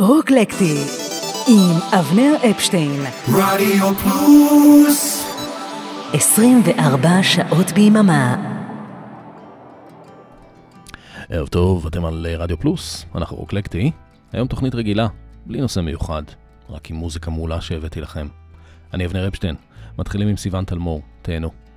רוקלקטי עם אבנר אפשטיין רדיו פלוס 24 שעות ביממה ערב טוב, אתם על רדיו פלוס, אנחנו רוקלקטי. היום תוכנית רגילה, בלי נושא מיוחד, רק עם מוזיקה מעולה שהבאתי לכם. אני אבנר אפשטיין, מתחילים עם סיון תלמור, תהנו.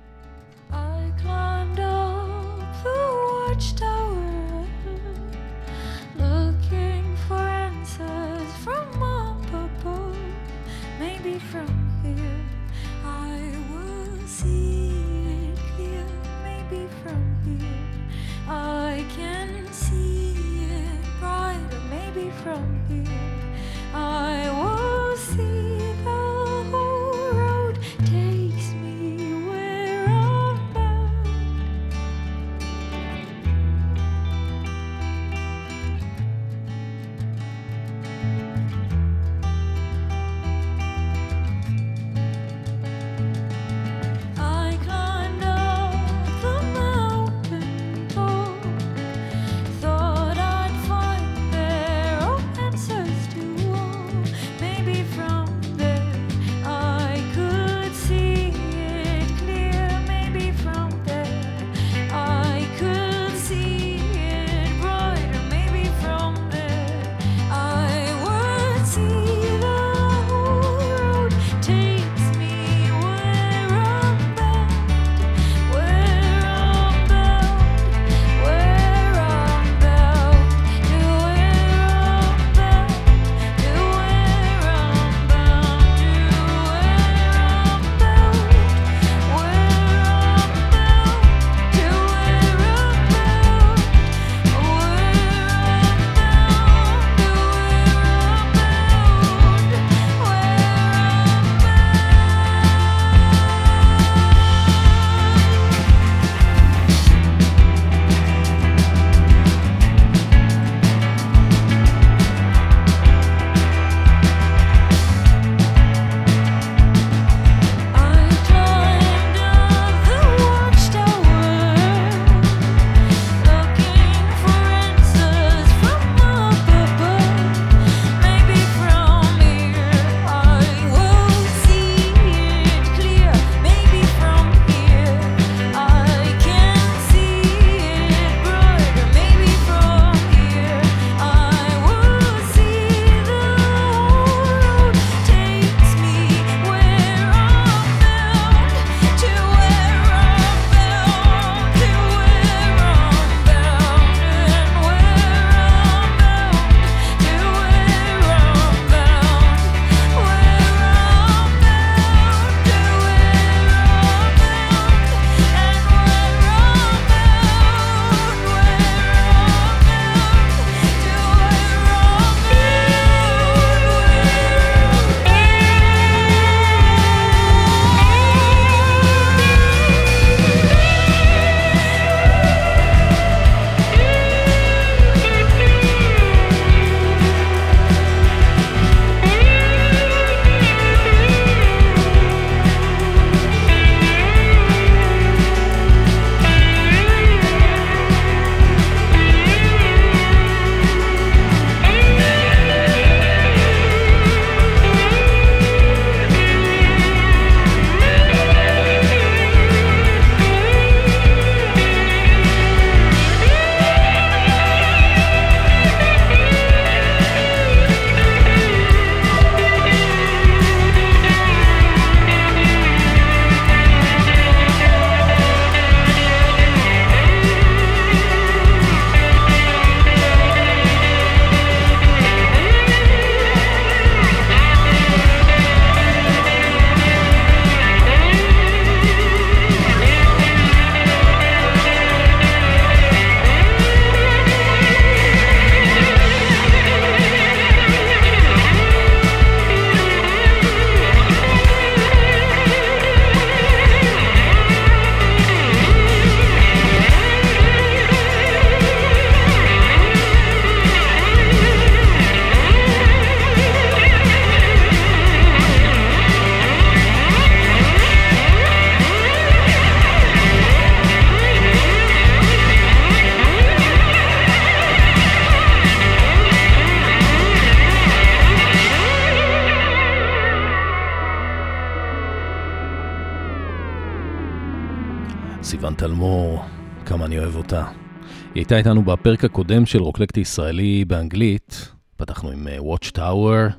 הייתה איתנו בפרק הקודם של רוקלקטי ישראלי באנגלית. פתחנו עם אה, Watch Tower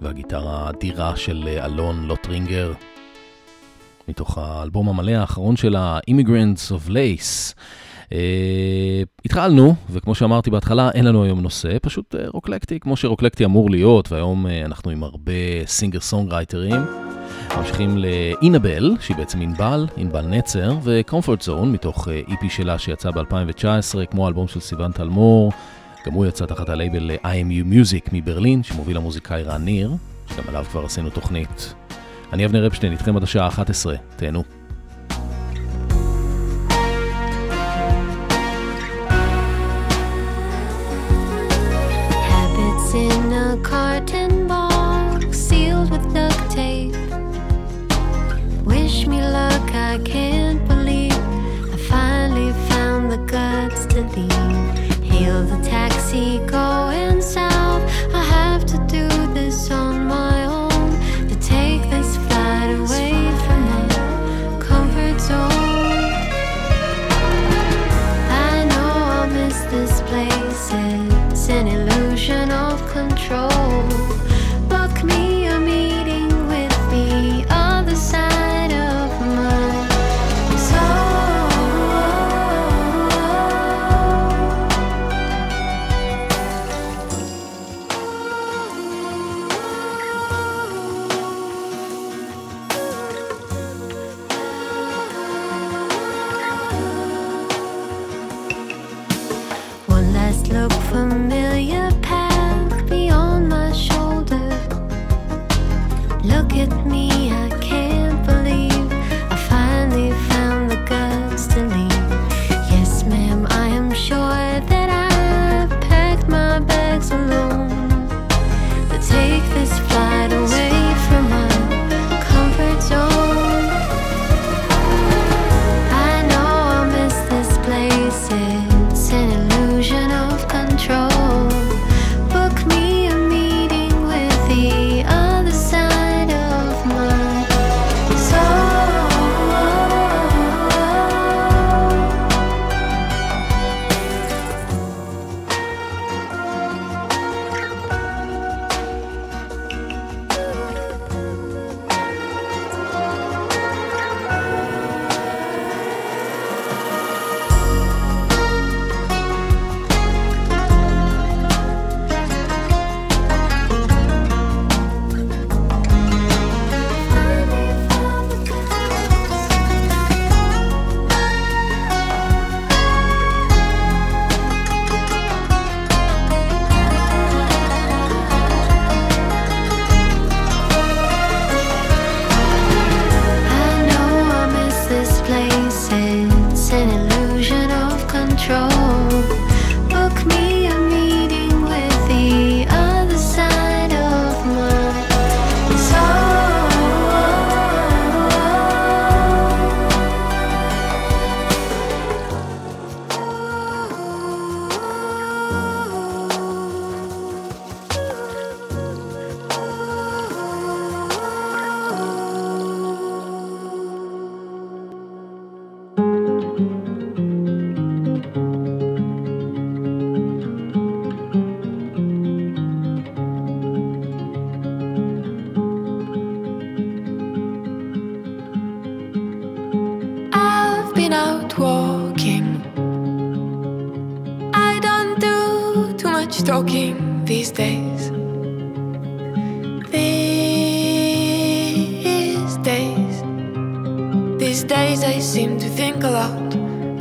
והגיטרה האדירה של אה, אלון לוטרינגר, מתוך האלבום המלא האחרון שלה, Immigrants of Lace. אה, התחלנו, וכמו שאמרתי בהתחלה, אין לנו היום נושא, פשוט אה, רוקלקטי, כמו שרוקלקטי אמור להיות, והיום אה, אנחנו עם הרבה singer songwriter ים. ממשיכים לאינבל, שהיא בעצם ענבל, ענבל נצר, ו-comfort zone, מתוך EP אה, שלה שיצא ב-2019, כמו אלבום של סיוון תלמור. גם הוא יצא תחת הלייבל IMU Music מברלין, שמוביל המוזיקאי רן ניר, שגם עליו כבר עשינו תוכנית. אני אבנר אפשטיין, איתכם עד השעה 11, תהנו. In carton I can't believe I finally found the guts to leave. Hail the taxi going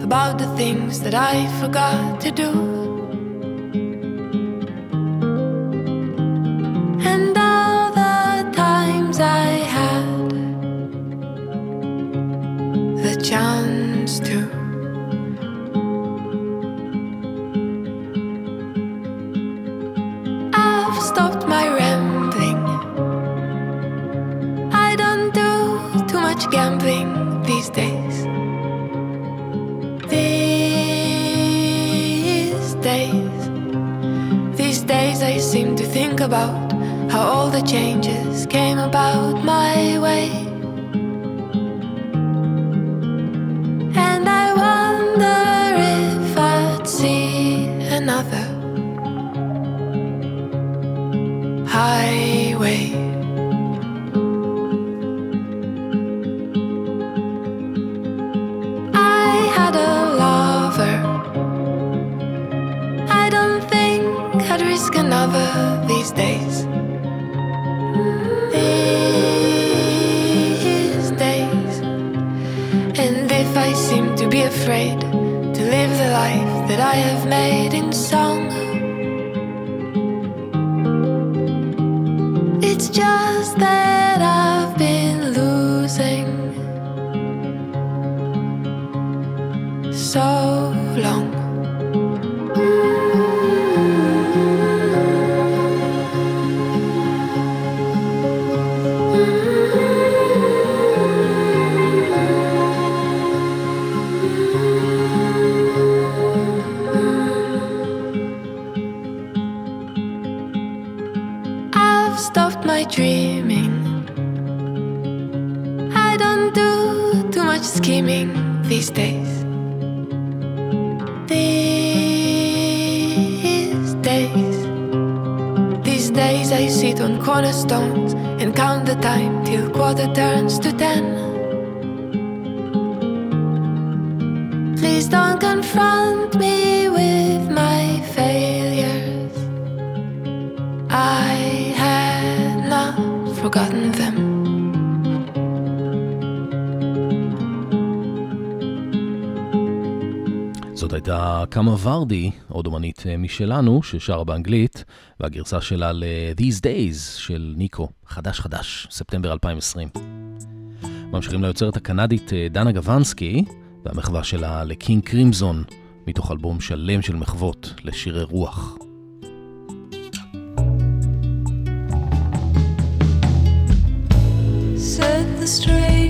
about the things that I forgot to do. My dreaming. I don't do too much scheming these days. These days, these days I sit on cornerstones and count the time till quarter turns to ten. Please don't confront me with my forgotten them. זאת הייתה קאמה ורדי, עוד אומנית אה, משלנו, ששרה באנגלית, והגרסה שלה ל-These Days של ניקו, חדש חדש, ספטמבר 2020. ממשיכים ליוצרת הקנדית אה, דנה גוונסקי, והמחווה שלה לקינג קרימזון, מתוך אלבום שלם של מחוות לשירי רוח. Straight.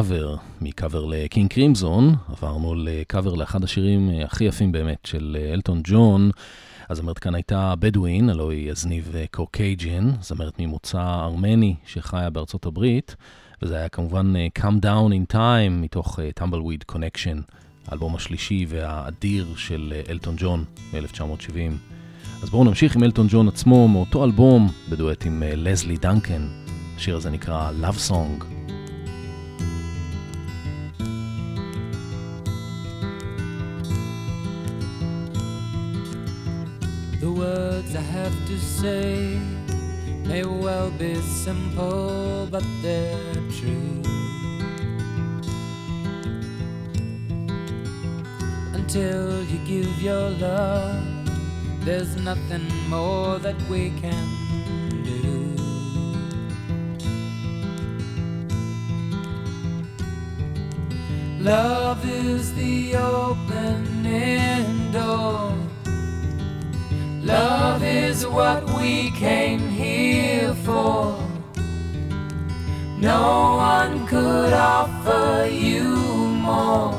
לקאבר, מקאבר לקינג קרימזון, עברנו לקאבר לאחד השירים הכי יפים באמת של אלטון ג'ון. הזמרת כאן הייתה בדואין, הלוא היא יזניב קוקייג'ן, זמרת ממוצא ארמני שחיה בארצות הברית, וזה היה כמובן Come Down in Time מתוך Tumbleweed Connection, האלבום השלישי והאדיר של אלטון ג'ון מ-1970. אז בואו נמשיך עם אלטון ג'ון עצמו מאותו אלבום, בדואט עם לזלי דנקן. השיר הזה נקרא Love Song. The words I have to say may well be simple, but they're true. Until you give your love, there's nothing more that we can do. Love is the opening door Love is what we came here for. No one could offer you more.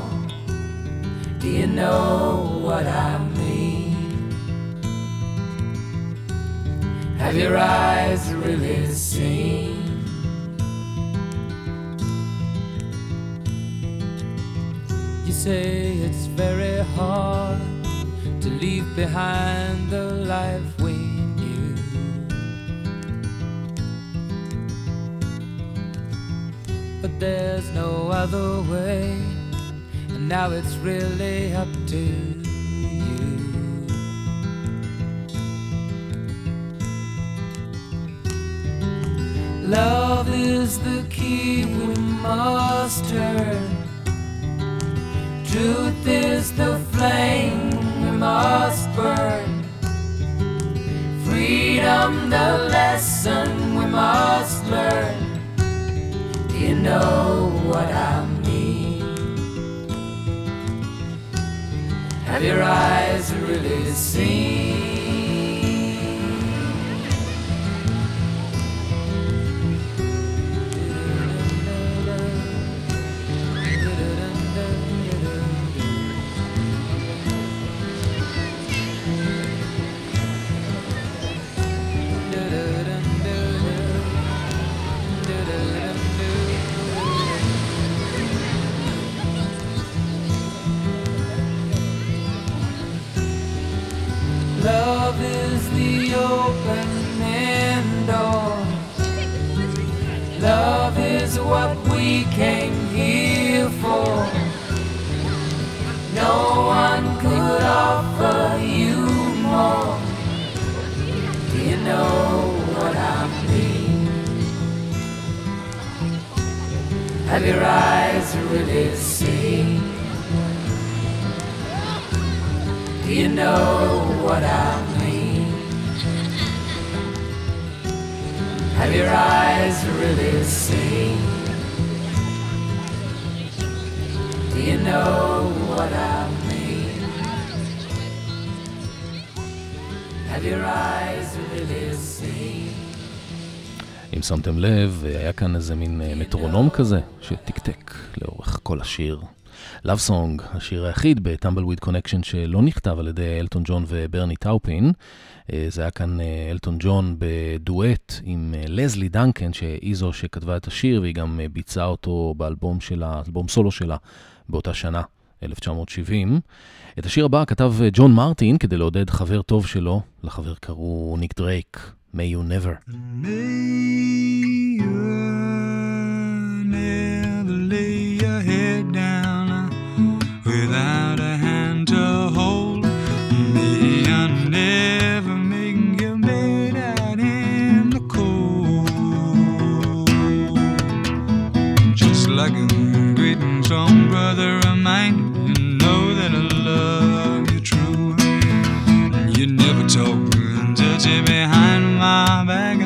Do you know what I mean? Have your eyes really seen? You say it's very hard to leave behind the life we knew. But there's no other way, and now it's really up to you. Love is the key we must turn. Truth is the flame must burn. Freedom, the lesson we must learn. Do you know what I mean? Have your eyes really seen? Have your eyes really seen? Do you know what I mean? Have your eyes really seen? Do you know what I mean? Have your eyes really seen? אם שמתם לב, אה, היה כאן איזה מין אה, מטרונום כזה שתקתק לאורך כל השיר. Love Song, השיר היחיד ב Tumbleweed Connection שלא נכתב על ידי אלטון ג'ון וברני טאופין. אה, זה היה כאן אלטון ג'ון בדואט עם לזלי דנקן, שהיא זו שכתבה את השיר והיא גם ביצעה אותו באלבום שלה, אלבום סולו שלה באותה שנה, 1970. את השיר הבא כתב ג'ון מרטין כדי לעודד חבר טוב שלו, לחבר קראו ניק דרייק. May You Never. May you never lay your head down without a hand to hold. May you never make your bed out in the cold. Just like a greeting song, brother, remind you know that I love you true. You never talk dirty behind my bag.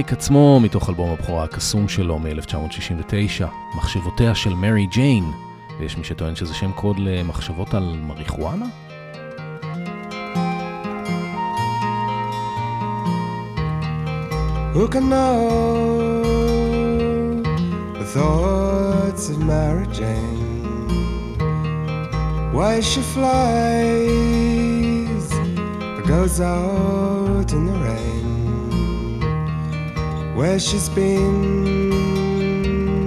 דרייק עצמו מתוך אלבום הבכורה הקסום שלו מ-1969, מחשבותיה של מרי ג'יין, ויש מי שטוען שזה שם קוד למחשבות על מריחואנה? Who can know the thoughts of Mary Jane? Why she flies or goes out in the rain? Where she's been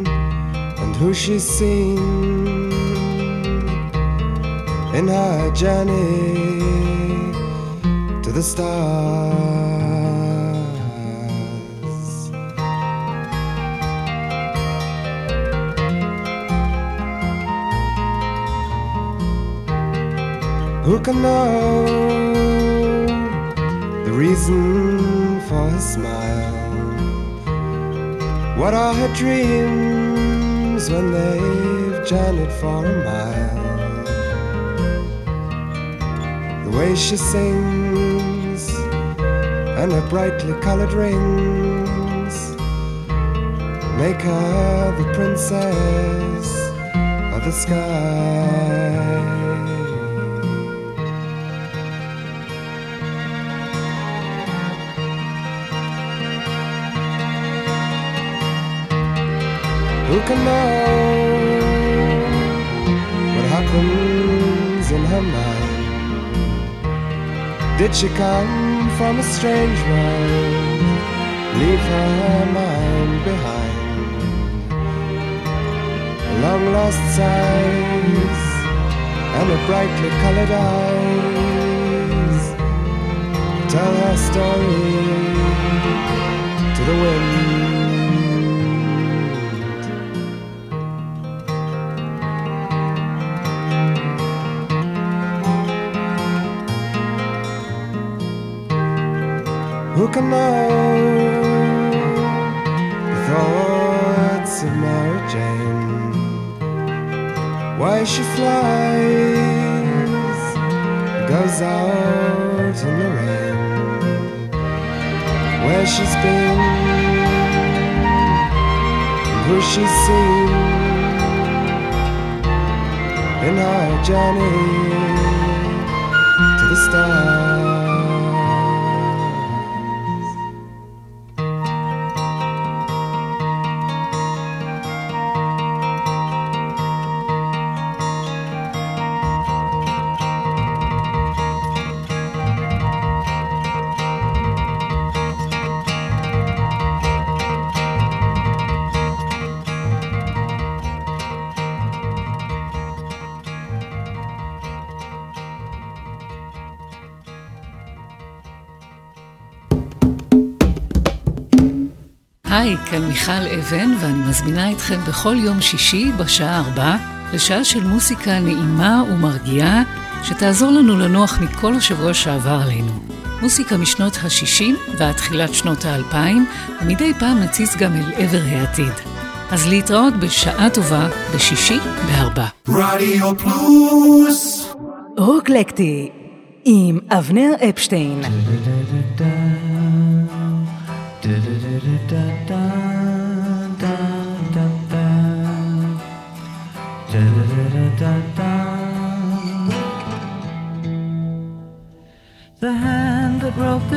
and who she's seen in her journey to the stars. Who can know the reason for her smile? What are her dreams when they've journeyed for a mile? The way she sings and her brightly colored rings make her the princess of the sky. Who can know what happens in her mind? Did she come from a strange world? Leave her mind behind. Long lost sighs and her brightly colored eyes tell her story to the wind. Can know the thoughts of Mary Jane? Why she flies, goes out in the rain. Where she's been, who she's seen in her journey to the stars. כאן מיכל אבן, ואני מזמינה אתכם בכל יום שישי בשעה ארבע לשעה של מוסיקה נעימה ומרגיעה, שתעזור לנו לנוח מכל השבוע שעבר עלינו. מוסיקה משנות ה-60 ועד תחילת שנות ה-2000, ומדי פעם נציץ גם אל עבר העתיד. אז להתראות בשעה טובה בשישי בארבע. רדיו פלוס רוקלקטי עם אבנר אפשטיין.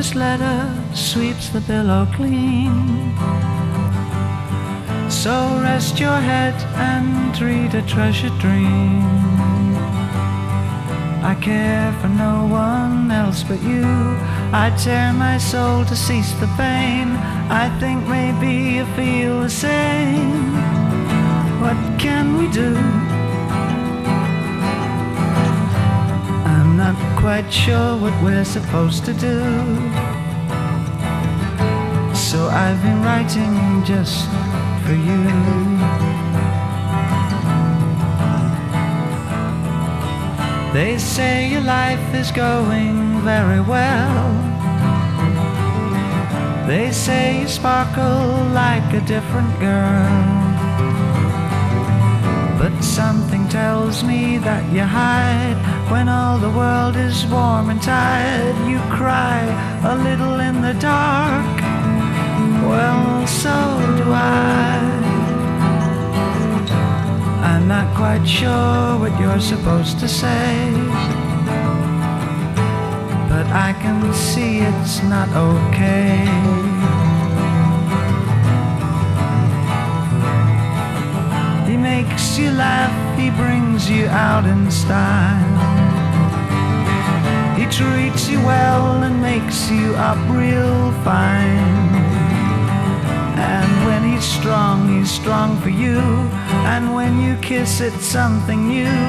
This letter sweeps the pillow clean. So rest your head and read a treasured dream. I care for no one else but you. I tear my soul to cease the pain. I think maybe you feel the same. What can we do? Quite sure what we're supposed to do. So I've been writing just for you. They say your life is going very well. They say you sparkle like a different girl. But something tells me that you hide when all the world is warm and tired. You cry a little in the dark. Well, so do I. I'm not quite sure what you're supposed to say. But I can see it's not okay. Makes you laugh, he brings you out in style. He treats you well and makes you up real fine. And when he's strong, he's strong for you. And when you kiss, it's something new.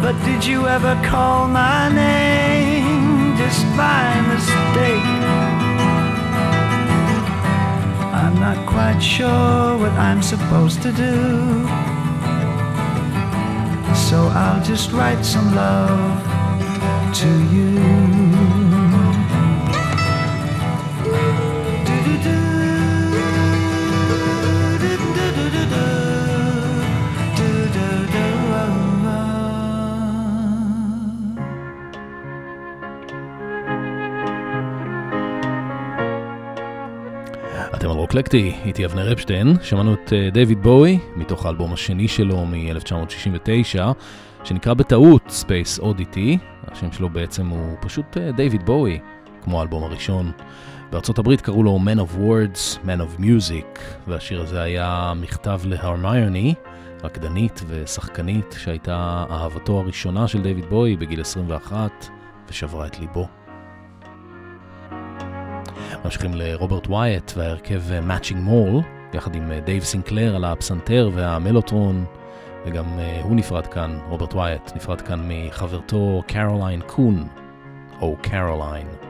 But did you ever call my name just by mistake? I'm not quite sure what I'm supposed to do. So I'll just write some love to you. רוקלקטי, איתי אבנר אפשטיין, שמענו את אה, דיוויד בואי, מתוך האלבום השני שלו מ-1969, שנקרא בטעות Space Oddity, השם שלו בעצם הוא פשוט אה, דיוויד בואי, כמו האלבום הראשון. בארצות הברית קראו לו Man of Words, Man of Music, והשיר הזה היה מכתב להרמיוני, רקדנית ושחקנית שהייתה אהבתו הראשונה של דיוויד בואי בגיל 21, ושברה את ליבו. ממשיכים לרוברט ווייט וההרכב מאצ'ינג מול, יחד עם אה, דייב סינקלר על הפסנתר והמלוטרון, וגם אה, הוא נפרד כאן, רוברט ווייט, נפרד כאן מחברתו קרוליין קון, O Caroline.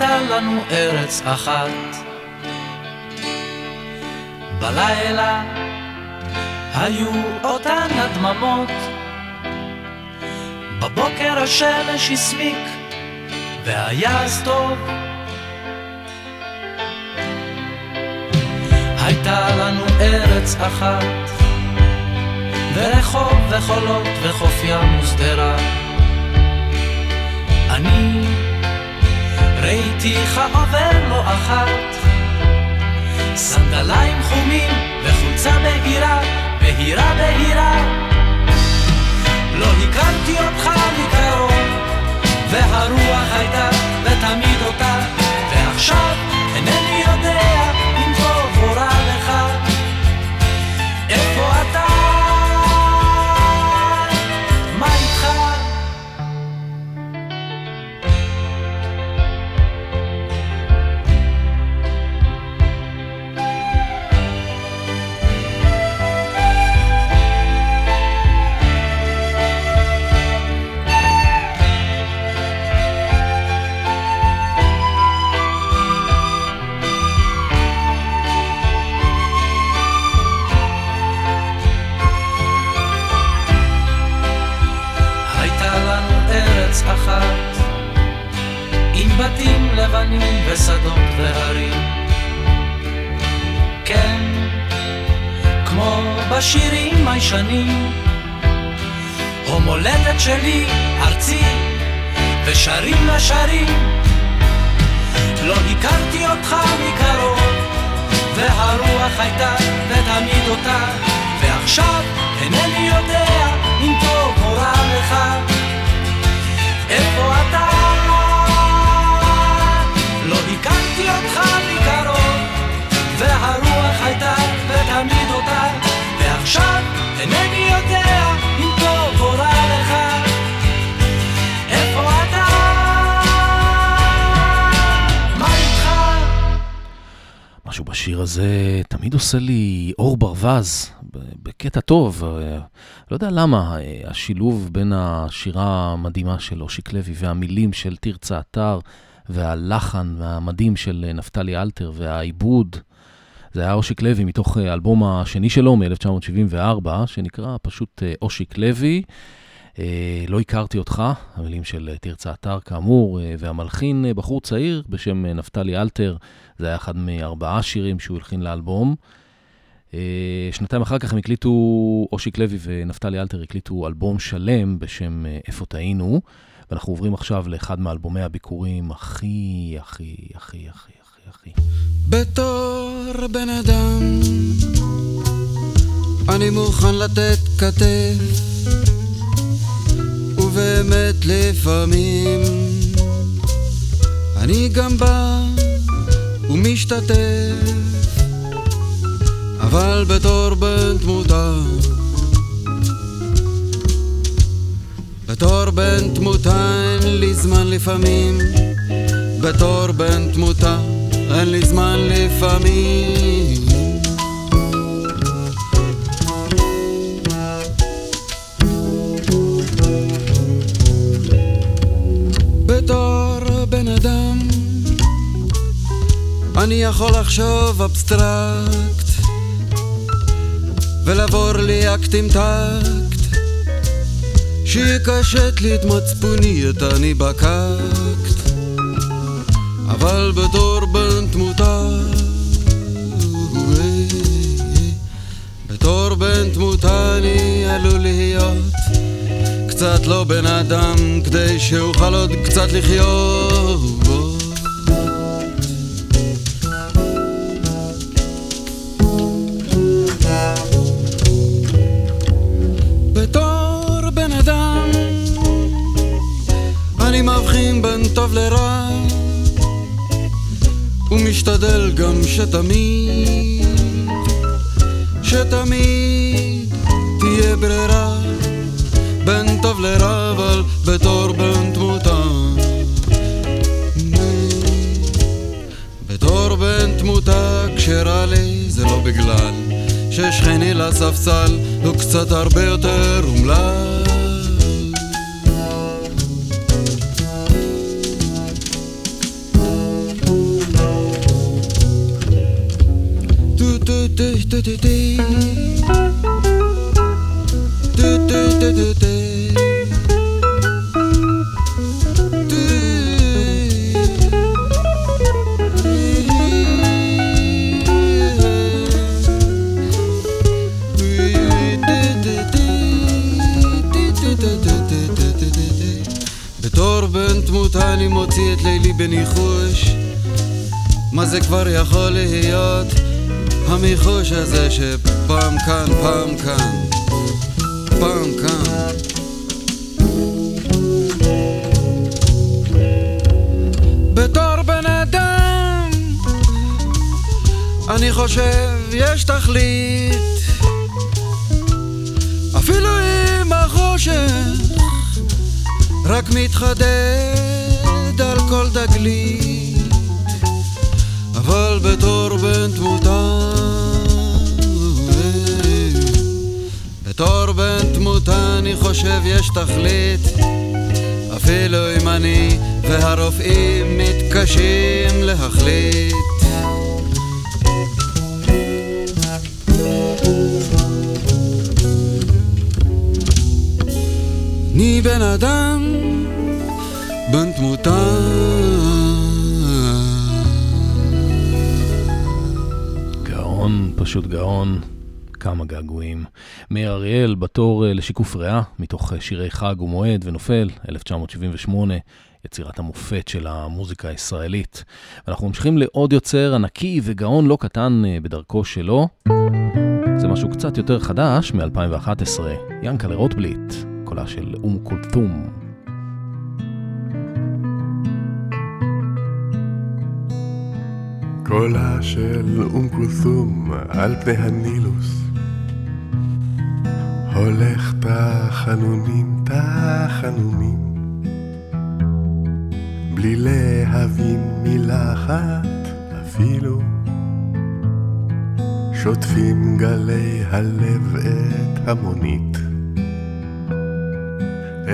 הייתה לנו ארץ אחת. בלילה היו אותן הדממות, בבוקר השמש הסמיק, והיה אז טוב. הייתה לנו ארץ אחת, ורחוב וחולות וחוף ים ושדרה. ראיתיך עובר לא אחת, סנדליים חומים וחולצה בהירה בקטע טוב. אה, לא יודע למה, אה, השילוב בין השירה המדהימה של אושיק לוי והמילים של תרצה אתר והלחן והמדהים של אה, נפתלי אלתר והעיבוד. זה היה אושיק לוי מתוך האלבום השני שלו מ-1974, שנקרא פשוט אושיק לוי. לא הכרתי אותך, המילים של תרצה אתר כאמור, והמלחין בחור צעיר בשם נפתלי אלתר, זה היה אחד מארבעה שירים שהוא הלחין לאלבום. אה, שנתיים אחר כך הם הקליטו, אושיק לוי ונפתלי אלתר הקליטו אלבום שלם בשם אה, איפה טעינו, ואנחנו עוברים עכשיו לאחד מאלבומי הביקורים הכי, הכי, הכי, הכי, הכי, הכי. בתור בן אדם אני מוכן לתת כתף ובאמת לפעמים אני גם בא ומשתתף אבל בתור בן תמותה בתור בן תמותה אין לי זמן לפעמים. בתור בן תמותה אין לי זמן לפעמים. בתור בן אדם אני יכול לחשוב אבסטרקט ולעבור לי אקט עם טקט שיקשט לי את מצפוני את אני בקקט. אבל בתור בן תמותה בתור בן תמותה אני עלול להיות קצת לא בן אדם כדי שאוכל עוד קצת לחיות ומשתדל גם שתמיד שתמיד תהיה ברירה בין טוב לרע אבל בתור בן תמותה. בתור בן תמותה כשרע לי זה לא בגלל ששכני לספסל הוא קצת הרבה יותר אומלל בתור בן תמותה אני מוציא את לילי בניחוש. מה זה כבר יכול להיות המיחוש הזה שפעם כאן, פעם כאן, פעם כאן. בתור בן אדם אני חושב יש תכלית. אפילו אם החושך רק מתחדד על כל תגלית אבל בתור בן תמותה בתור בן תמותה אני חושב יש תכלית אפילו אם אני והרופאים מתקשים להחליט אני בן אדם, בן תמותה. פשוט גאון. כמה געגועים. מאיר אריאל בתור אה, לשיקוף ריאה, מתוך אה, שירי חג ומועד ונופל, 1978, יצירת המופת של המוזיקה הישראלית. ואנחנו ממשיכים לעוד יוצר ענקי וגאון לא קטן אה, בדרכו שלו. זה משהו קצת יותר חדש מ-2011, ינקלה רוטבליט, קולה של אום כולתום. קולה של אום כולתום על פני הנילוס. הולך תחנונים תחנונים. בלי להבין מילה אחת אפילו. שוטפים גלי הלב את המונית.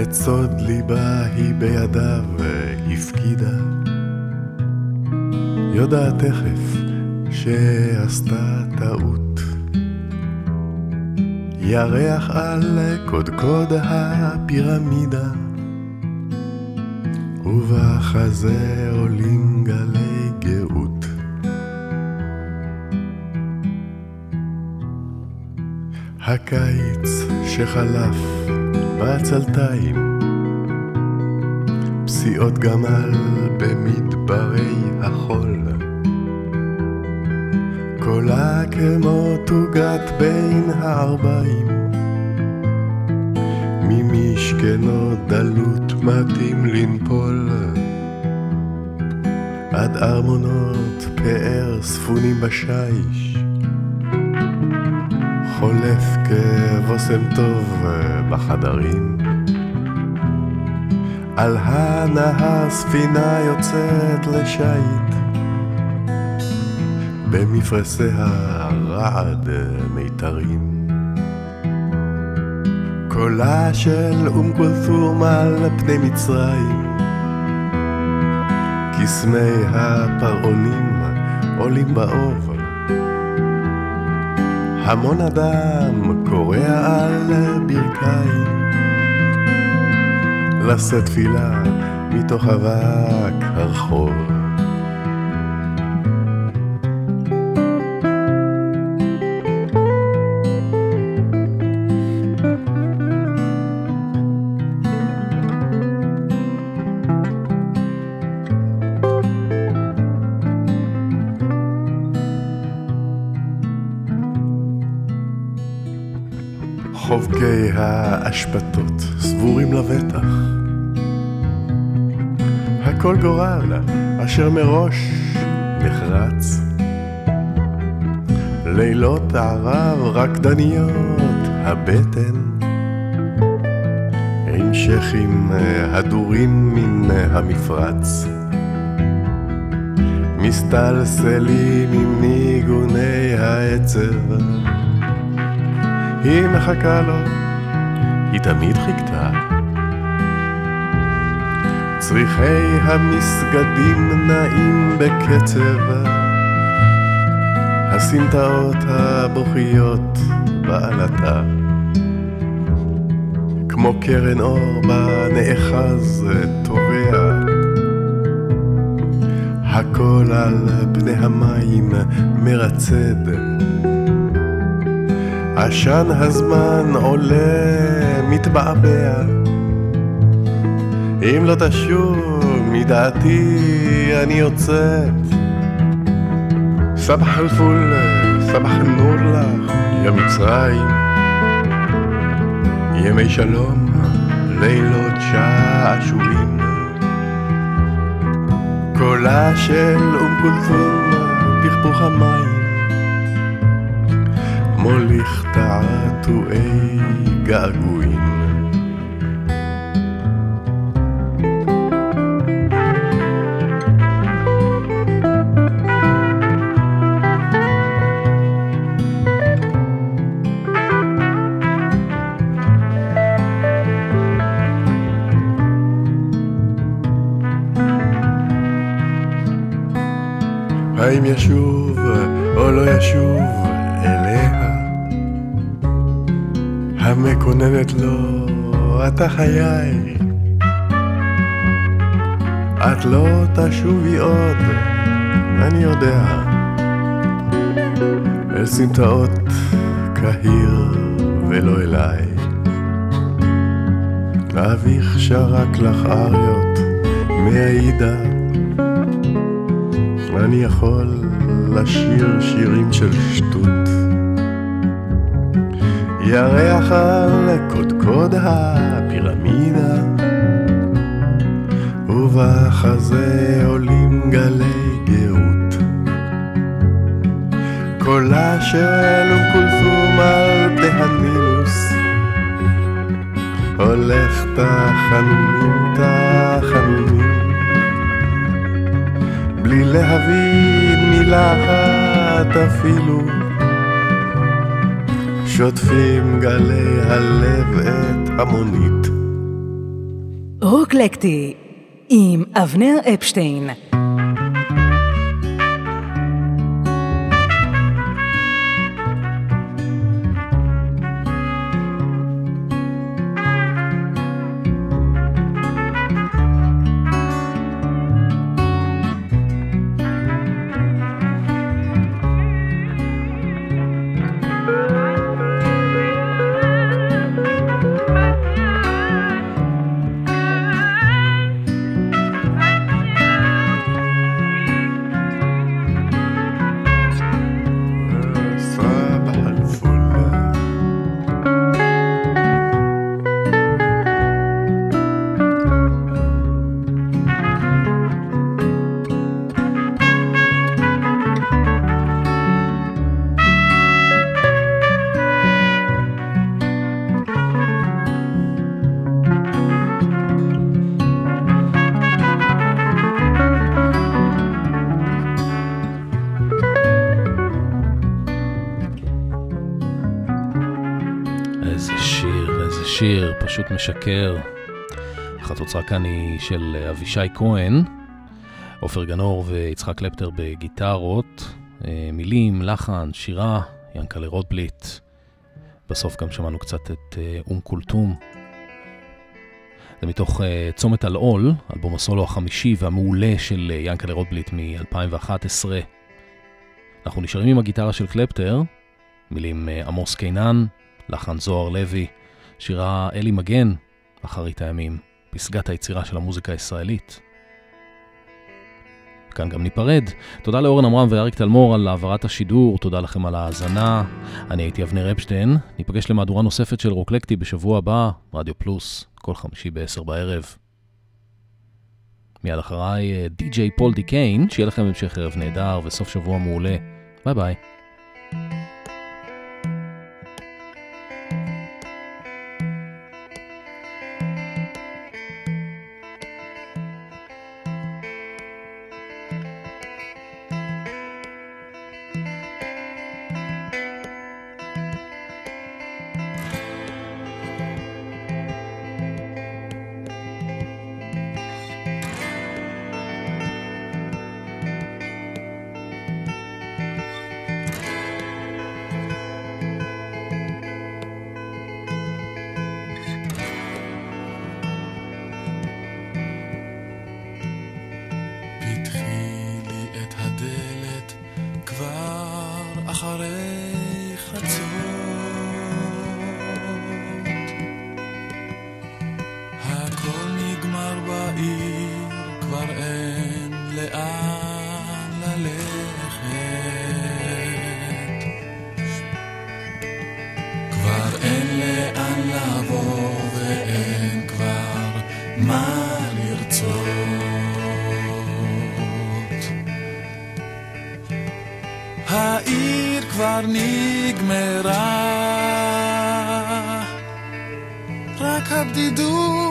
את סוד ליבה היא בידיו הפקידה יודעת תכף שעשתה טעות. ירח על קודקוד הפירמידה ובחזה עולים גלי גאות. הקיץ שחלף בעצלתיים פסיעות גמל במדברי החול. קולה כמו תוגת בין הארבעים. ממשכנו דלות מתאים לנפול. עד ארמונות פאר ספונים בשיש. חולף כבושם טוב בחדרים על הנהר ספינה יוצאת לשיט במפרשיה רעד מיתרים. קולה של אום כולתום על פני מצרים. קסמי הפרעונים עולים באוב. המון אדם קורע על ברכיים לשאת תפילה מתוך אבק הרחוב. לילות הערב רקדניות הבטן. עם שכים הדורים מן המפרץ. מסתלסלים עם ניגוני העצב. היא מחכה לו, היא תמיד חיכתה. צריכי המסגדים נעים בקצב, הסמטאות הבוכיות בעלתה. כמו קרן אור בה נאחז טובע. הכל על פני המים מרצד. עשן הזמן עולה, מתבעבע. אם לא תשוב מדעתי אני יוצאת. סבח אל-פול, סבח אל-נור לך, יא מצרים. ימי שלום, לילות שעשועים. קולה של אום כולתום, פכפוך המים. מוליך תעתועי געגועים. האם ישוב או לא ישוב אליה? המקוננת לו, אתה חיי. את לא תשובי עוד, אני יודע. אל סמטאות קהיר ולא אליי. אביך שרק לך אריות מהעידה. אני יכול לשיר שירים של שטות. ירח על קודקוד הפירמידה, ובחזה עולים גלי גאות. קולה של אום על פני הנילוס, הולך תחנונים תחנונים. בלי להבין מילה אחת אפילו שוטפים גלי הלב את המונית. רוקלקטי עם אבנר אפשטיין פשוט משקר. החצוצרה כאן היא של אבישי כהן, עופר גנור ויצחק קלפטר בגיטרות, אה, מילים, לחן, שירה, ינקלה רוטבליט. בסוף גם שמענו קצת את אה, אום כולתום. זה מתוך uh, צומת על עול, אלבום הסולו החמישי והמעולה של ינקלה רוטבליט מ-2011. אנחנו נשארים עם הגיטרה של קלפטר, מילים עמוס קינן, לחן זוהר לוי. שירה אלי מגן, אחרית הימים, פסגת היצירה של המוזיקה הישראלית. כאן גם ניפרד. תודה לאורן עמרם ואריק תלמור על העברת השידור, תודה לכם על ההאזנה. אני הייתי אבנר אפשטיין, ניפגש למהדורה נוספת של רוקלקטי בשבוע הבא, רדיו פלוס, כל חמישי בעשר בערב. מיד אחריי די.ג'יי פול די קיין, שיהיה לכם המשך ערב נהדר וסוף שבוע מעולה. ביי ביי. נגמרה, רק הבדידות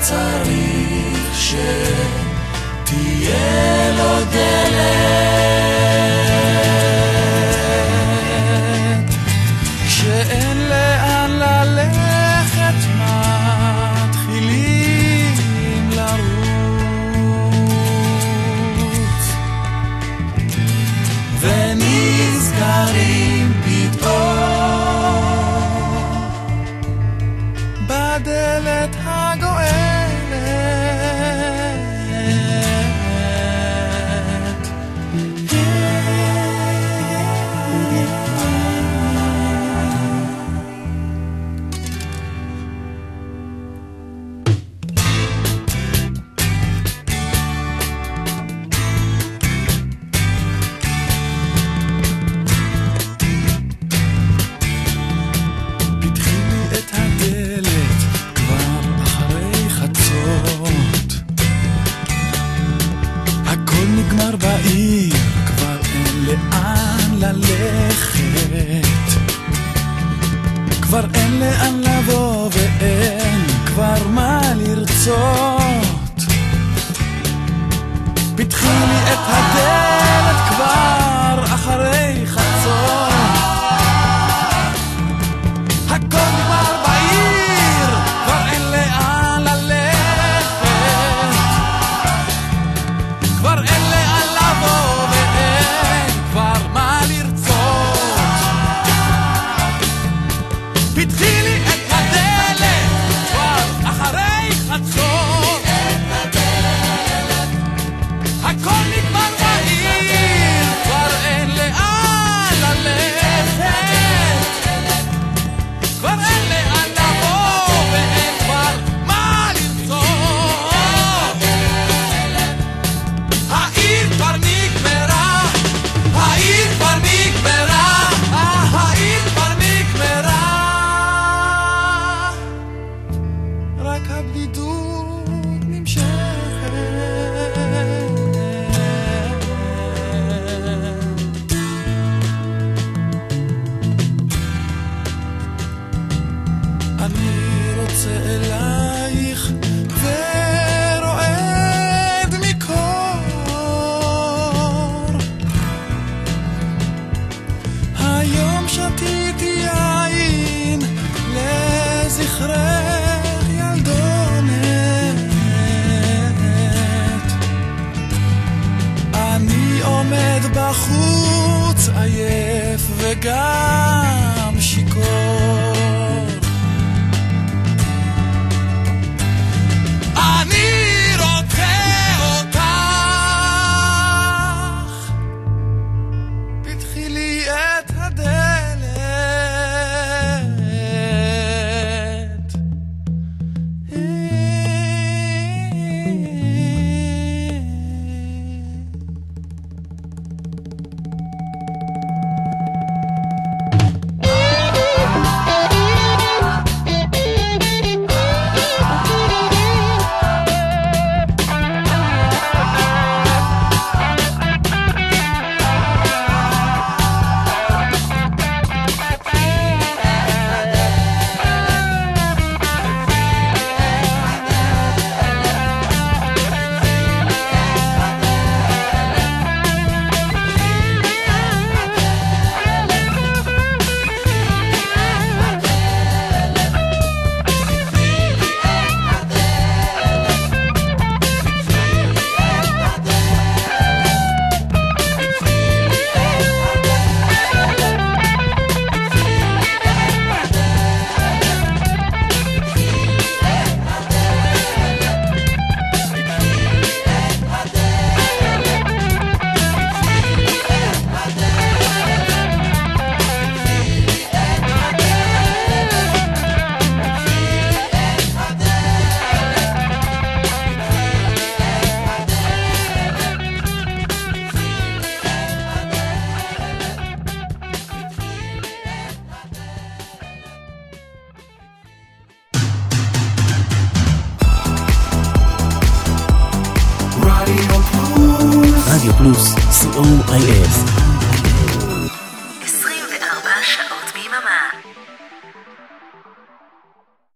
צריך שתהיה לו דלת. פתחי לי את הדרך.